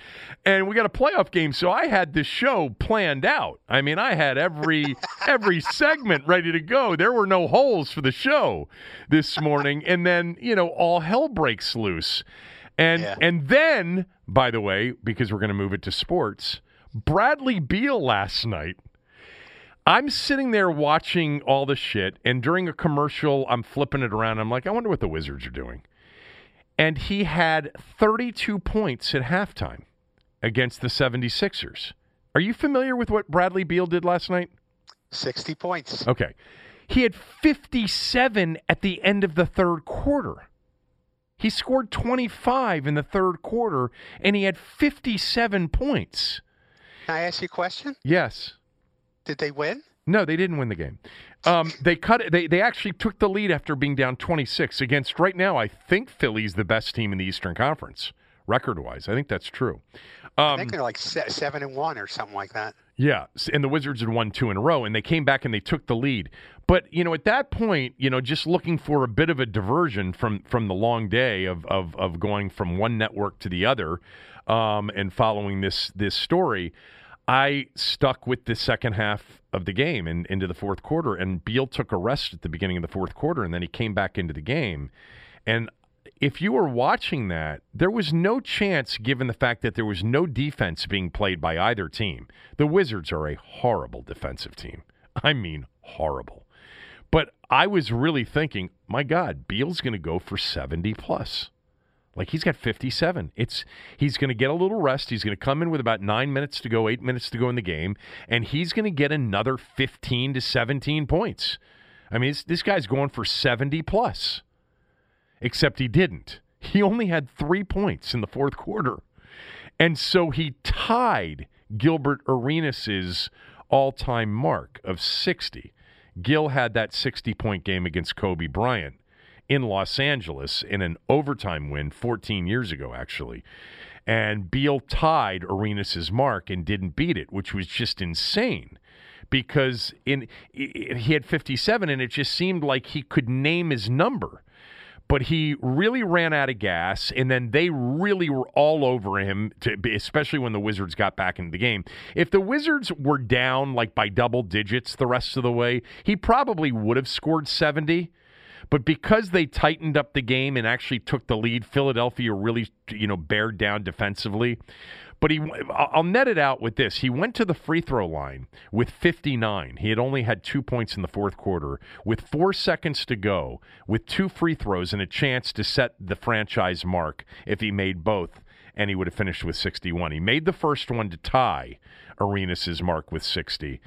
and we got a playoff game. So I had this show planned out. I mean, I had every every segment ready to go. There were no holes for the show this morning, and then you know, all hell breaks loose. And Yeah. and then, by the way, because we're going to move it to sports, Bradley Beal last night. I'm sitting there watching all the shit, and during a commercial, I'm flipping it around. I'm like, I wonder what the Wizards are doing. And he had 32 points at halftime against the 76ers. Are you familiar with what Bradley Beal did last night? 60 points. Okay. He had 57 at the end of the third quarter. He scored 25 in the third quarter, and he had 57 points. Can I ask you a question? Yes. Did they win? No, they didn't win the game. Um, they cut it. They, they actually took the lead after being down 26 against, right now, I think Philly's the best team in the Eastern Conference, record wise. I think that's true. Um, I think they're like seven and one or something like that. Yeah, and the Wizards had won two in a row, and they came back and they took the lead. But you know, at that point, you know, just looking for a bit of a diversion from from the long day of of, of going from one network to the other, um, and following this this story, I stuck with the second half of the game and into the fourth quarter. And Beal took a rest at the beginning of the fourth quarter, and then he came back into the game. And if you were watching that, there was no chance, given the fact that there was no defense being played by either team. The Wizards are a horrible defensive team. I mean, horrible. But I was really thinking, my God, Beal's going to go for 70 plus. Like he's got 57. It's he's going to get a little rest. He's going to come in with about 9 minutes to go, 8 minutes to go in the game, and he's going to get another 15 to 17 points. I mean, this, guy's going for 70 plus except he didn't. He only had three points in the fourth quarter. And so he tied Gilbert Arenas' all time mark of 60. Gil had that 60 point game against Kobe Bryant in Los Angeles in an overtime win 14 years ago, actually. And Beal tied Arenas' mark and didn't beat it, which was just insane because in he had 57 and it just seemed like he could name his number but he really ran out of gas, and then they really were all over him, to, especially when the Wizards got back into the game. If the Wizards were down like by double digits the rest of the way, he probably would have scored 70. But because they tightened up the game and actually took the lead, Philadelphia really, you know, bared down defensively. But he, I'll net it out with this. He went to the free throw line with 59. He had only had two points in the fourth quarter. With four seconds to go, with two free throws and a chance to set the franchise mark if he made both, and he would have finished with 61. He made the first one to tie Arenas' mark with 60.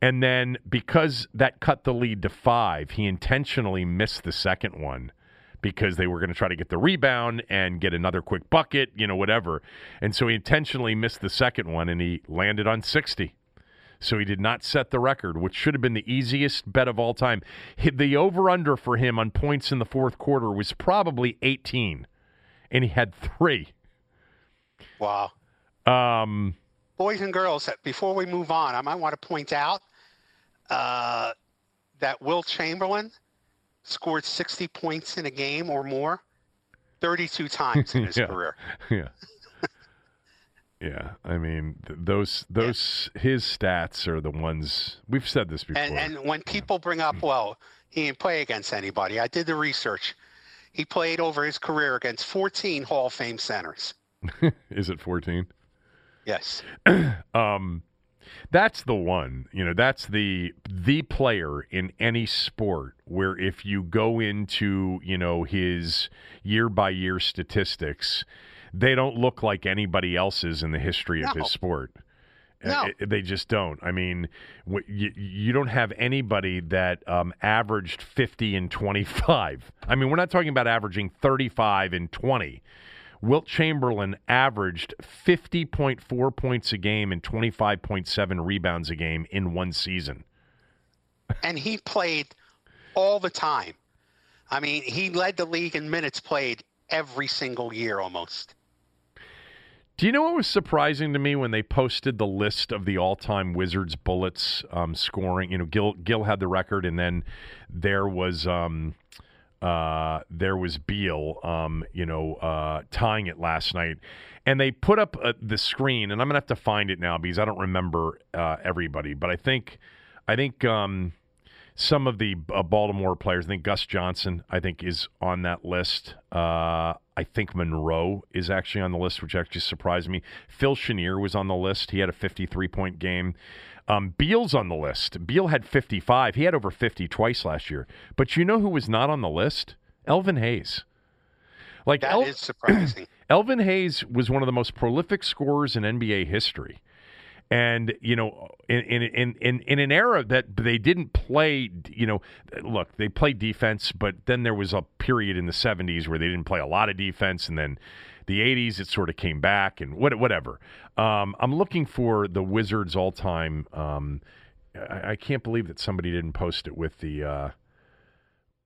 And then because that cut the lead to five, he intentionally missed the second one because they were going to try to get the rebound and get another quick bucket, you know, whatever. And so he intentionally missed the second one and he landed on 60. So he did not set the record, which should have been the easiest bet of all time. The over under for him on points in the fourth quarter was probably 18, and he had three. Wow. Um, Boys and girls, before we move on, I might want to point out uh, that Wilt Chamberlain scored 60 points in a game or more 32 times in his yeah. career. Yeah. yeah, I mean th- those those yeah. his stats are the ones we've said this before. And, and when people bring up, well, he didn't play against anybody. I did the research. He played over his career against 14 Hall of Fame centers. Is it 14? Yes. um, that's the one. You know, that's the the player in any sport where if you go into, you know, his year by year statistics, they don't look like anybody else's in the history of no. his sport. No. They just don't. I mean, you, you don't have anybody that um, averaged 50 and 25. I mean, we're not talking about averaging 35 and 20. Wilt Chamberlain averaged 50.4 points a game and 25.7 rebounds a game in one season. and he played all the time. I mean, he led the league in minutes played every single year almost. Do you know what was surprising to me when they posted the list of the all-time Wizards bullets um, scoring? You know, Gil Gil had the record, and then there was um, uh, there was Beal, um, you know, uh, tying it last night. And they put up uh, the screen, and I'm gonna have to find it now because I don't remember uh, everybody. But I think, I think um, some of the uh, Baltimore players. I think Gus Johnson, I think, is on that list. Uh, I think Monroe is actually on the list, which actually surprised me. Phil Chenier was on the list. He had a 53 point game. Um, Beal's on the list. Beal had 55. He had over 50 twice last year. But you know who was not on the list? Elvin Hayes. Like that El- is surprising. Elvin Hayes was one of the most prolific scorers in NBA history. And you know, in in in in an era that they didn't play, you know, look, they played defense, but then there was a period in the '70s where they didn't play a lot of defense, and then the 80s, it sort of came back and what, whatever. Um, I'm looking for the Wizards all time. Um, I, I, can't believe that somebody didn't post it with the. Uh,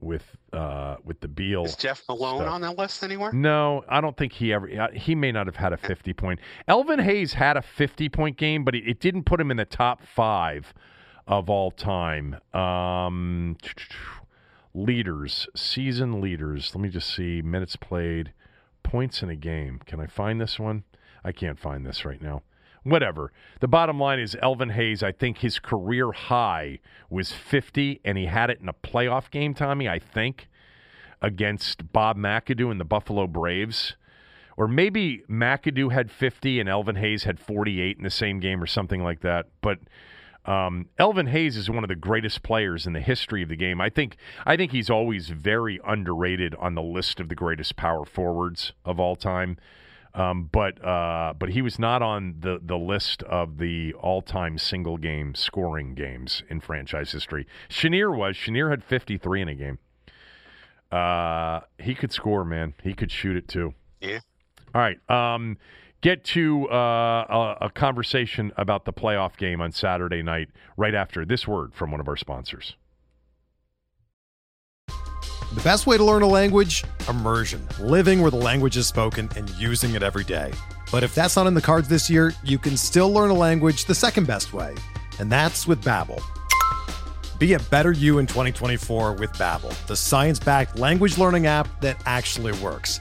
with uh, with the Beal. Is Jeff Malone stuff. on that list anywhere? No, I don't think he ever. He may not have had a 50 point. Elvin Hayes had a 50 point game, but it, it didn't put him in the top five of all time. Um, leaders, season leaders. Let me just see minutes played points in a game. Can I find this one? I can't find this right now. Whatever. The bottom line is Elvin Hayes, I think his career high was 50, and he had it in a playoff game, Tommy, I think, against Bob McAdoo and the Buffalo Braves. Or maybe McAdoo had 50 and Elvin Hayes had 48 in the same game or something like that. But um, Elvin Hayes is one of the greatest players in the history of the game. I think I think he's always very underrated on the list of the greatest power forwards of all time. Um, but uh, but he was not on the, the list of the all time single game scoring games in franchise history. Chenier was. Chenier had 53 in a game. Uh, he could score, man. He could shoot it too. Yeah. All right. Um, get to uh, a, a, conversation about the playoff game on Saturday night right after this word from one of our sponsors. The best way to learn a language? Immersion. Living where the language is spoken and using it every day. But if that's not in the cards this year, you can still learn a language the second best way, and that's with Babbel. Be a better you in 2024 with Babbel, the science-backed language learning app that actually works.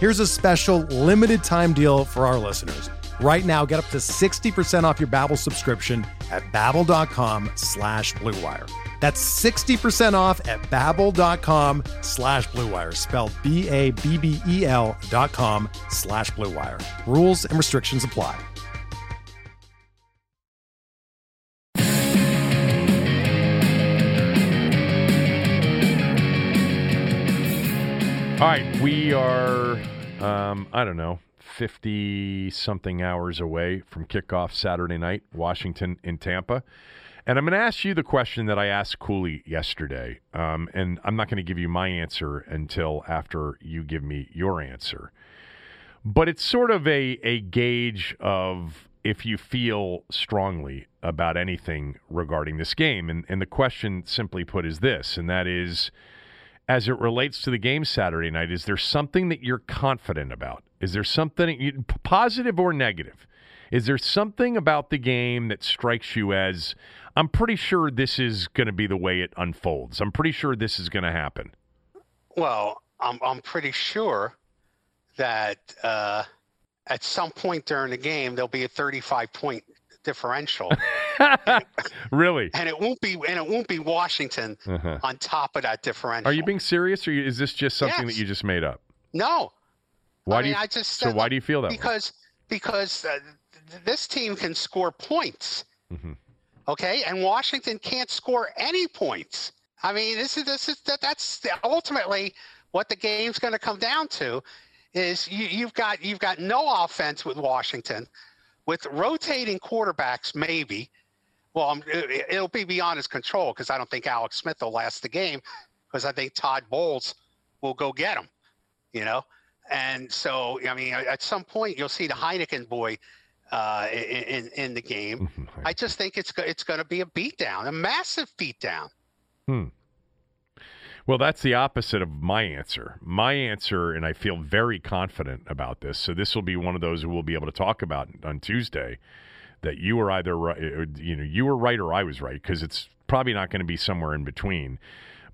Here's a special limited time deal for our listeners. Right now, get up to 60% off your Babbel subscription at babbel.com slash bluewire. That's 60% off at babbel.com slash bluewire, spelled B-A-B-B-E-L dot com slash bluewire. Rules and restrictions apply. All right, we are, um, I don't know, 50 something hours away from kickoff Saturday night, Washington in Tampa. And I'm going to ask you the question that I asked Cooley yesterday. Um, and I'm not going to give you my answer until after you give me your answer. But it's sort of a, a gauge of if you feel strongly about anything regarding this game. And, and the question, simply put, is this, and that is as it relates to the game Saturday night? Is there something that you're confident about? Is there something positive or negative? Is there something about the game that strikes you as I'm pretty sure this is going to be the way it unfolds. I'm pretty sure this is going to happen. Well, I'm I'm pretty sure that uh, at some point during the game there'll be a 35 point differential. really? And it won't be and it won't be Washington uh-huh. on top of that differential. Are you being serious, or is this just something yes. that you just made up? No. Why I do mean, you? I just so why do you feel that? Because way? because uh, this team can score points. Mm-hmm. Okay, and Washington can't score any points. I mean, this is this is that, that's ultimately what the game's going to come down to. Is you, you've got you've got no offense with Washington with rotating quarterbacks, maybe. Well, it'll be beyond his control because I don't think Alex Smith will last the game because I think Todd Bowles will go get him, you know. And so, I mean, at some point you'll see the Heinicke boy uh, in in the game. I just think it's it's going to be a beatdown, a massive beatdown. Hmm. Well, that's the opposite of my answer. My answer, and I feel very confident about this. So this will be one of those we'll be able to talk about on Tuesday. That you were either right, you know, you were right or I was right because it's probably not going to be somewhere in between.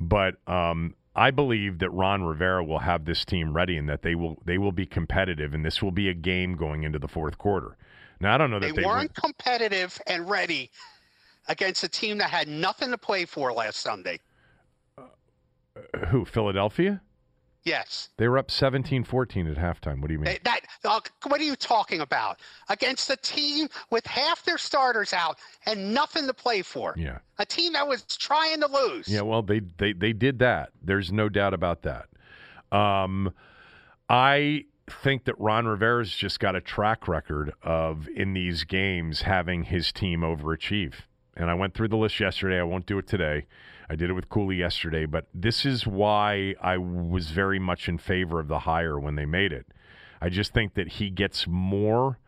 But um, I believe that Ron Rivera will have this team ready and that they will they will be competitive and this will be a game going into the fourth quarter. Now I don't know that They they, weren't competitive and ready against a team that had nothing to play for last Sunday. who Philadelphia. Yes. They were up 17-14 at halftime. What do you mean? That uh, what are you talking about? Against a team with half their starters out and nothing to play for. yeah. A team that was trying to lose. Yeah, well, they they they did that. There's no doubt about that. Um, I think that Ron Rivera's just got a track record of in these games having his team overachieve. And I went through the list yesterday. I won't do it today. I did it with Cooley yesterday, but this is why I was very much in favor of the hire when they made it. I just think that he gets more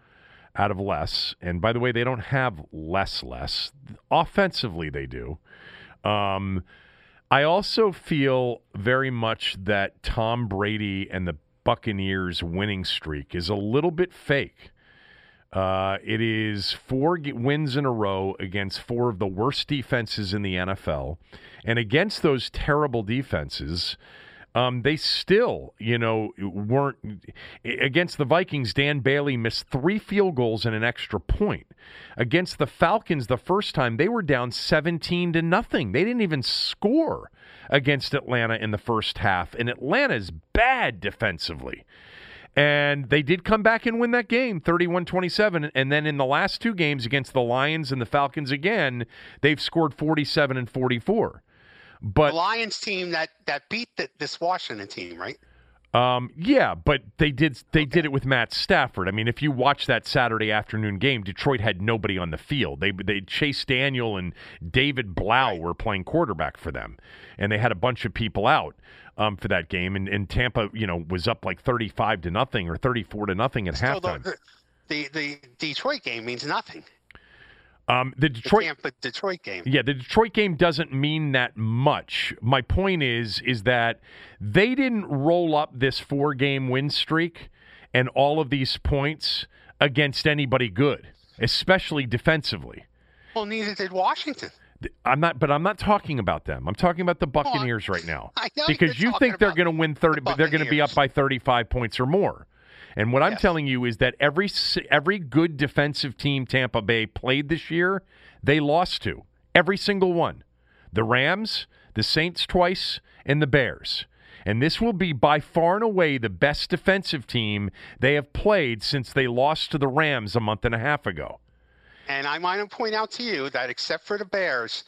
out of less. And by the way, they don't have less less. Offensively, they do. Um, I also feel very much that Tom Brady and the Buccaneers winning streak is a little bit fake. Uh, it is four wins in a row against four of the worst defenses in the NFL. And against those terrible defenses, um, they still, you know, weren't against the Vikings. Dan Bailey missed three field goals and an extra point. Against the Falcons, the first time they were down seventeen to nothing. They didn't even score against Atlanta in the first half, and Atlanta's bad defensively. And they did come back and win that game 31 27. And then in the last two games against the Lions and the Falcons again, they've scored 47 and 44. But The Lions team that that beat the, this Washington team, right? Um, yeah, but they did they did it with Matt Stafford. I mean, if you watch that Saturday afternoon game, Detroit had nobody on the field. They they Chase Daniel and David Blough were playing quarterback for them, and they had a bunch of people out um, for that game. And, and Tampa, you know, was up like thirty five to nothing or thirty four to nothing at Still, halftime. the, the the Detroit game means nothing. Um, the The Detroit Tampa Detroit game. Yeah, the Detroit game doesn't mean that much. My point is is that they didn't roll up this four-game win streak and all of these points against anybody good, especially defensively. Well, neither did Washington. I'm not but I'm not talking about them. I'm talking about the Buccaneers right now. Because you think they're going to win 30 the but they're going to be up by 35 points or more. And what I'm Yes. telling you is that every every good defensive team Tampa Bay played this year, they lost to. Every single one. The Rams, the Saints twice, and the Bears. And this will be by far and away the best defensive team they have played since they lost to the Rams a month and a half ago. And I want to point out to you that except for the Bears,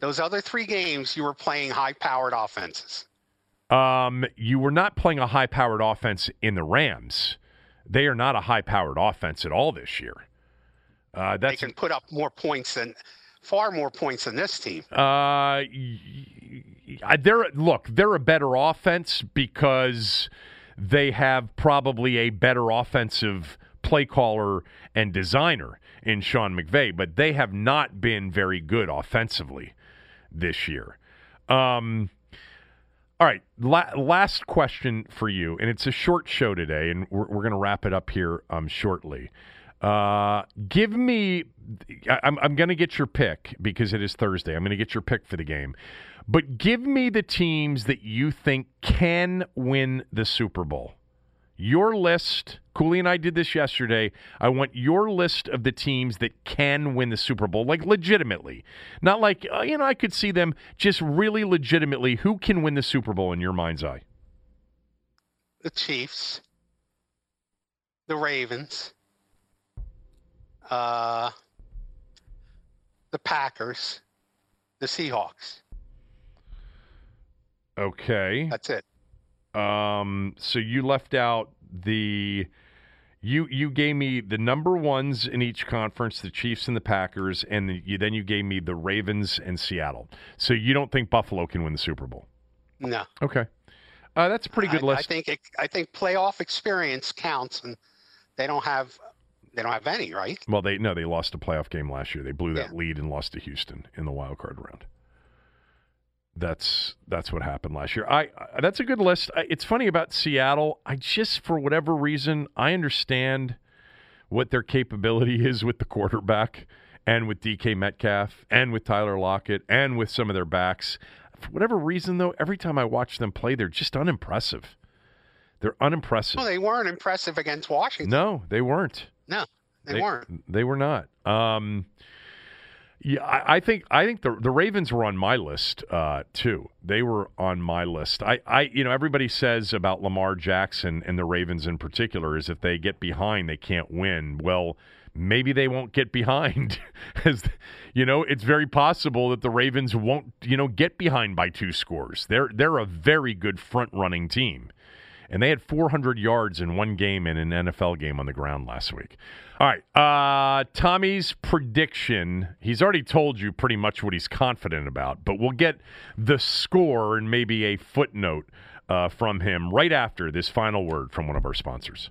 those other three games you were playing high-powered offenses. Um, you were not playing a high powered offense in the Rams. They are not a high powered offense at all this year. Uh, They can put up more points than far more points than this team. uh, they're look, they're a better offense because they have probably a better offensive play caller and designer in Sean McVay, but they have not been very good offensively this year. Um, all right, la- last question for you, and it's a short show today, and we're, we're going to wrap it up here um, shortly. Uh, give me, I- I'm, I'm going to get your pick because it is Thursday. I'm going to get your pick for the game, but give me the teams that you think can win the Super Bowl. Your list, Cooley and I did this yesterday. I want your list of the teams that can win the Super Bowl, like legitimately. Not like, uh, you know, I could see them just really legitimately. Who can win the Super Bowl in your mind's eye? The Chiefs, the Ravens, uh, the Packers, the Seahawks. Okay. That's it. Um, so you left out the you you gave me the number ones in each conference, the Chiefs and the Packers, and the, you, then you gave me the Ravens and Seattle. So you don't think Buffalo can win the Super Bowl? No, Okay, uh, that's a pretty good I, list. I think it, I think playoff experience counts, and they don't have they don't have any, right? Well, they no, they lost a playoff game last year. They blew that Yeah. lead and lost to Houston in the wild card round. That's that's what happened last year. I, I that's a good list. I, it's funny about Seattle. I just for whatever reason I understand what their capability is with the quarterback and with DK Metcalf and with Tyler Lockett and with some of their backs. For whatever reason though, every time I watch them play, they're just unimpressive. They're unimpressive. Well, they weren't impressive against Washington. No, they weren't. No, they, they weren't. They were not. Um, yeah, I, I, think I think the the Ravens were on my list uh, too. They were on my list. I, I you know everybody says about Lamar Jackson and the Ravens in particular is if they get behind they can't win. Well, maybe they won't get behind. As you know, it's very possible that the Ravens won't you know get behind by two scores. They're they're a very good front running team and they had 400 yards in one game in an NFL game on the ground last week. All right, uh, Tommy's prediction. He's already told you pretty much what he's confident about, but we'll get the score and maybe a footnote uh, from him right after this final word from one of our sponsors.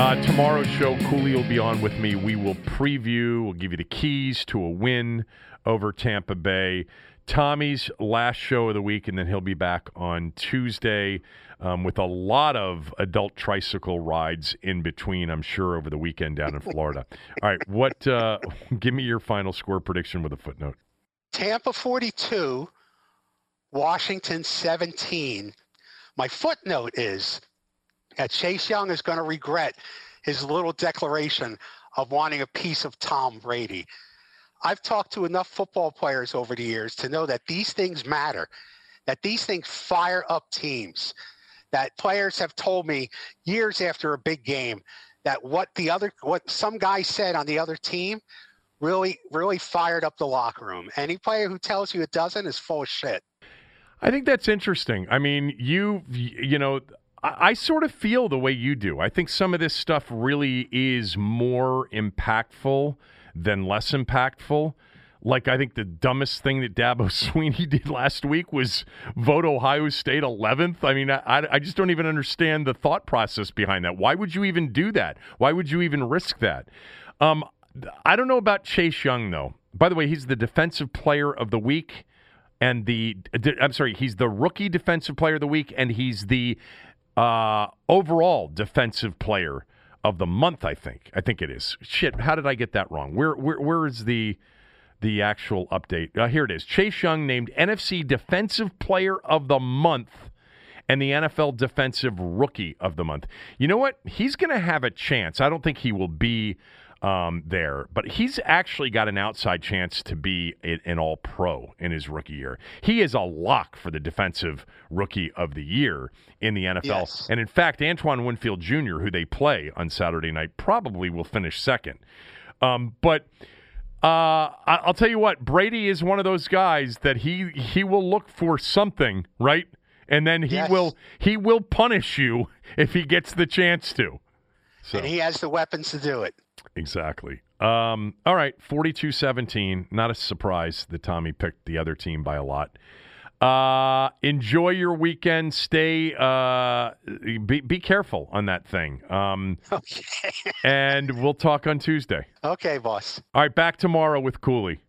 Uh, tomorrow's show, Cooley will be on with me. We will preview, we'll give you the keys to a win over Tampa Bay. Tommy's last show of the week, and then he'll be back on Tuesday um, with a lot of adult tricycle rides in between, I'm sure, over the weekend down in Florida. All right, what? Uh, give me your final score prediction with a footnote. Tampa 42, Washington 17. My footnote is Chase Young is going to regret his little declaration of wanting a piece of Tom Brady. I've talked to enough football players over the years to know that these things matter, that these things fire up teams, that players have told me years after a big game that what the other what some guy said on the other team really really fired up the locker room. Any player who tells you it doesn't is full of shit. I think that's interesting. I mean, you you know, I, I sort of feel the way you do. I think some of this stuff really is more impactful than less impactful. Like I think the dumbest thing that Dabo Swinney did last week was vote Ohio State 11th. I mean, I, I just don't even understand the thought process behind that. Why would you even do that? Why would you even risk that? Um, I don't know about Chase Young though. By the way, he's the defensive player of the week, and the I'm sorry, he's the rookie defensive player of the week, and he's the uh, overall defensive player of the month. I think. I think it is. Shit. How did I get that wrong? Where where where is the the actual update? Uh, here it is. Chase Young named NFC Defensive Player of the Month and the NFL Defensive Rookie of the Month. You know what? He's going to have a chance. I don't think he will be um, there. But he's actually got an outside chance to be an all pro in his rookie year. He is a lock for the defensive rookie of the year in the NFL. Yes. And in fact, Antoine Winfield Jr., who they play on Saturday night, probably will finish second. Um, but. Uh, I'll tell you what, Brady is one of those guys that he he will look for something, right? And then he yes. will he will punish you if he gets the chance to. So. And he has the weapons to do it. Exactly. Um, all right, 42 17. Not a surprise that Tommy picked the other team by a lot. Uh, enjoy your weekend. Stay, uh, be, be careful on that thing. Um, okay. and we'll talk on Tuesday. Okay, boss. All right, back tomorrow with Cooley.